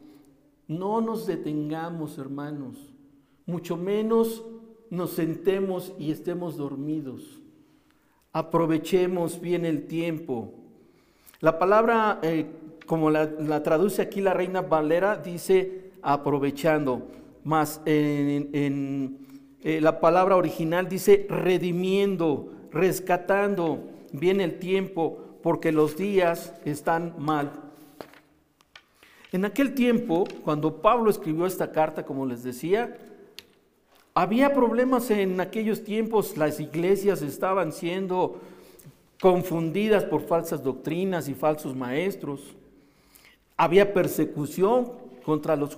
No nos detengamos, hermanos, mucho menos nos sentemos y estemos dormidos. Aprovechemos bien el tiempo. La palabra, eh, como la, traduce aquí la reina Valera, dice aprovechando, más en, eh, la palabra original dice redimiendo, rescatando bien el tiempo, porque los días están mal. En aquel tiempo, cuando Pablo escribió esta carta, como les decía, había problemas en aquellos tiempos, las iglesias estaban siendo confundidas por falsas doctrinas y falsos maestros. Había persecución contra los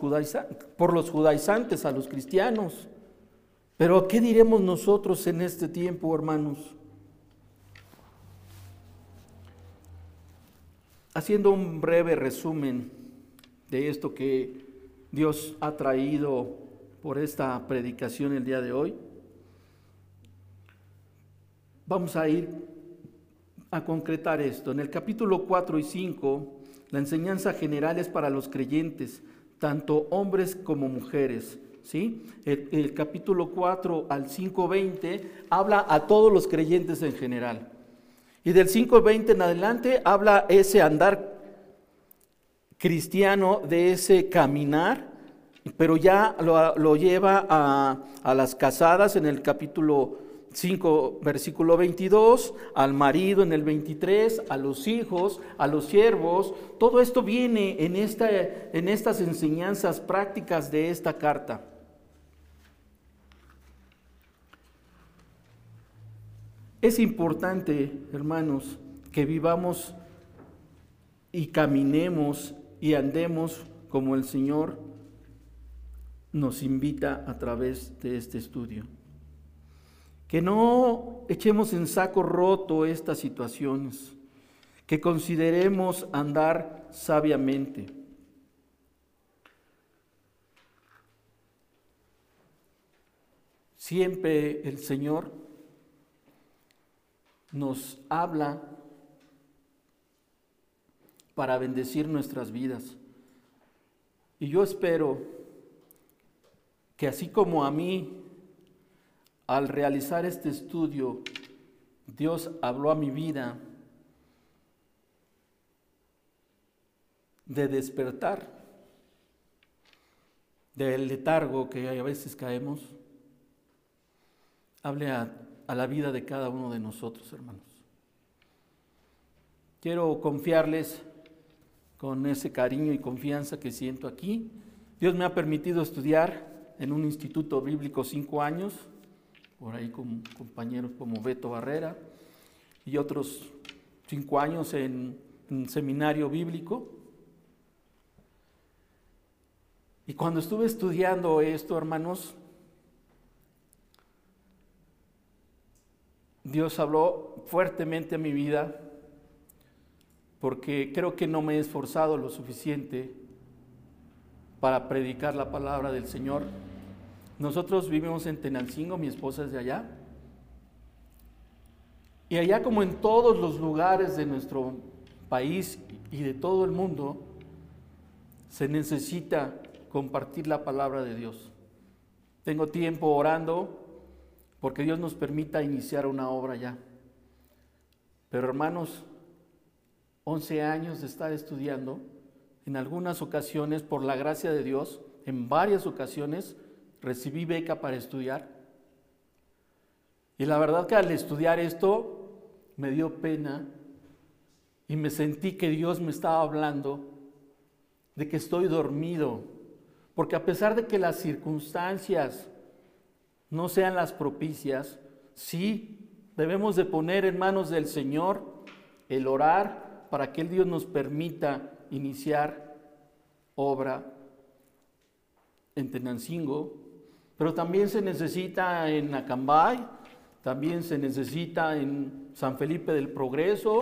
por los judaizantes a los cristianos. Pero ¿qué diremos nosotros en este tiempo, hermanos? Haciendo un breve resumen de esto que Dios ha traído por esta predicación el día de hoy. Vamos a ir a concretar esto. En el capítulo 4 y 5, la enseñanza general es para los creyentes, tanto hombres como mujeres. ¿sí? El, capítulo 4 al 5.20 habla a todos los creyentes en general. Y del 5.20 en adelante habla ese andar cristiano, de ese caminar pero ya lo, lleva a, las casadas en el capítulo 5, versículo 22, al marido en el 23, a los hijos, a los siervos. Todo esto viene en, esta, en estas enseñanzas prácticas de esta carta. Es importante, hermanos, que vivamos y caminemos y andemos como el Señor nos invita a través de este estudio. Que no echemos en saco roto estas situaciones, que consideremos andar sabiamente. Siempre el Señor nos habla para bendecir nuestras vidas. Y yo espero que así como a mí, al realizar este estudio, Dios habló a mi vida de despertar del letargo que a veces caemos, hable a, a la vida de cada uno de nosotros, hermanos. Quiero confiarles con ese cariño y confianza que siento aquí. Dios me ha permitido estudiar en un instituto bíblico cinco años, por ahí con compañeros como Beto Barrera, y otros cinco años en un seminario bíblico. Y cuando estuve estudiando esto, hermanos, Dios habló fuertemente a mi vida porque creo que no me he esforzado lo suficiente para predicar la palabra del Señor. Nosotros vivimos en Tenancingo, mi esposa es de allá. Y allá como en todos los lugares de nuestro país y de todo el mundo, se necesita compartir la palabra de Dios. Tengo tiempo orando porque Dios nos permita iniciar una obra ya. Pero hermanos, 11 años de estar estudiando, en algunas ocasiones, por la gracia de Dios, en varias ocasiones, recibí beca para estudiar. Y la verdad que al estudiar esto me dio pena y me sentí que Dios me estaba hablando de que estoy dormido. Porque a pesar de que las circunstancias no sean las propicias, sí debemos de poner en manos del Señor el orar para que el Dios nos permita iniciar obra en Tenancingo, pero también se necesita en Acambay, también se necesita en San Felipe del Progreso,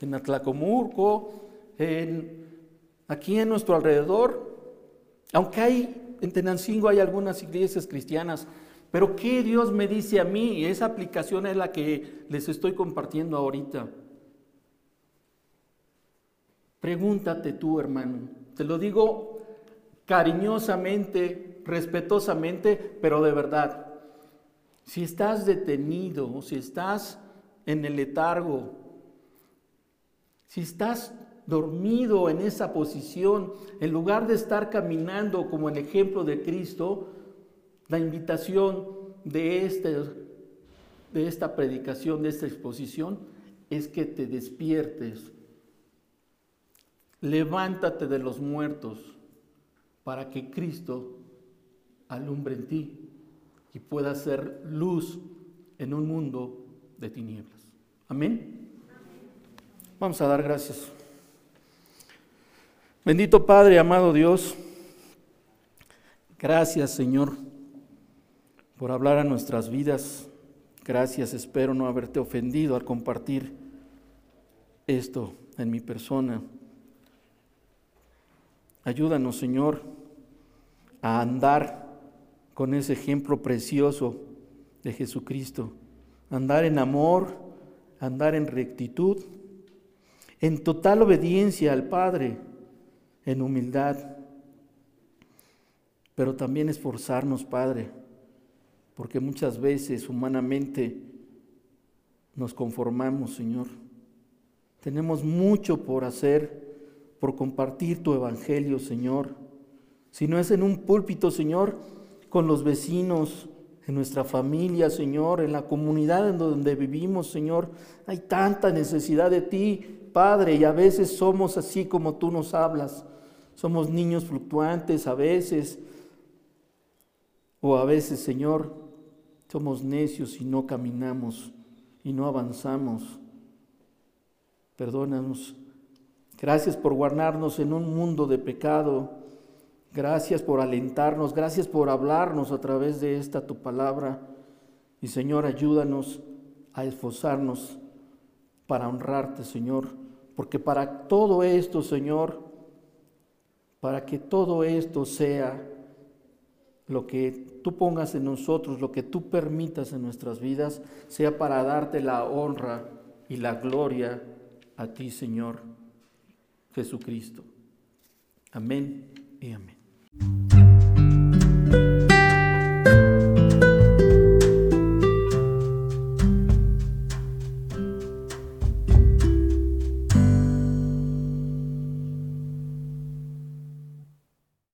en Atlacomurco, aquí en nuestro alrededor. Aunque hay en Tenancingo hay algunas iglesias cristianas, pero ¿qué Dios me dice a mí? Y esa aplicación es la que les estoy compartiendo ahorita. Pregúntate tú, hermano. Te lo digo cariñosamente, respetuosamente, pero de verdad. Si estás detenido, si estás en el letargo, si estás dormido en esa posición, en lugar de estar caminando como el ejemplo de Cristo, la invitación de, este, de esta predicación, de esta exposición, es que te despiertes. Levántate de los muertos para que Cristo alumbre en ti y pueda ser luz en un mundo de tinieblas. Amén. Vamos a dar gracias. Bendito Padre, amado Dios, gracias Señor por hablar a nuestras vidas. Gracias, espero no haberte ofendido al compartir esto en mi persona. Ayúdanos, Señor, a andar con ese ejemplo precioso de Jesucristo. Andar en amor, andar en rectitud, en total obediencia al Padre, en humildad. Pero también esforzarnos, Padre, porque muchas veces humanamente nos conformamos, Señor. Tenemos mucho por hacer, por compartir tu evangelio, Señor. Si no es en un púlpito, Señor, con los vecinos, en nuestra familia, Señor, en la comunidad en donde vivimos, Señor. Hay tanta necesidad de ti, Padre, y a veces somos así como tú nos hablas. Somos niños fluctuantes a veces, o a veces, Señor, somos necios y no caminamos y no avanzamos. Perdónanos. Gracias por guardarnos en un mundo de pecado. Gracias por alentarnos. Gracias por hablarnos a través de esta tu palabra. Y Señor, ayúdanos a esforzarnos para honrarte, Señor. Porque para todo esto, Señor, para que todo esto sea lo que tú pongas en nosotros, lo que tú permitas en nuestras vidas, sea para darte la honra y la gloria a ti, Señor Jesucristo. Amén y amén. よっ!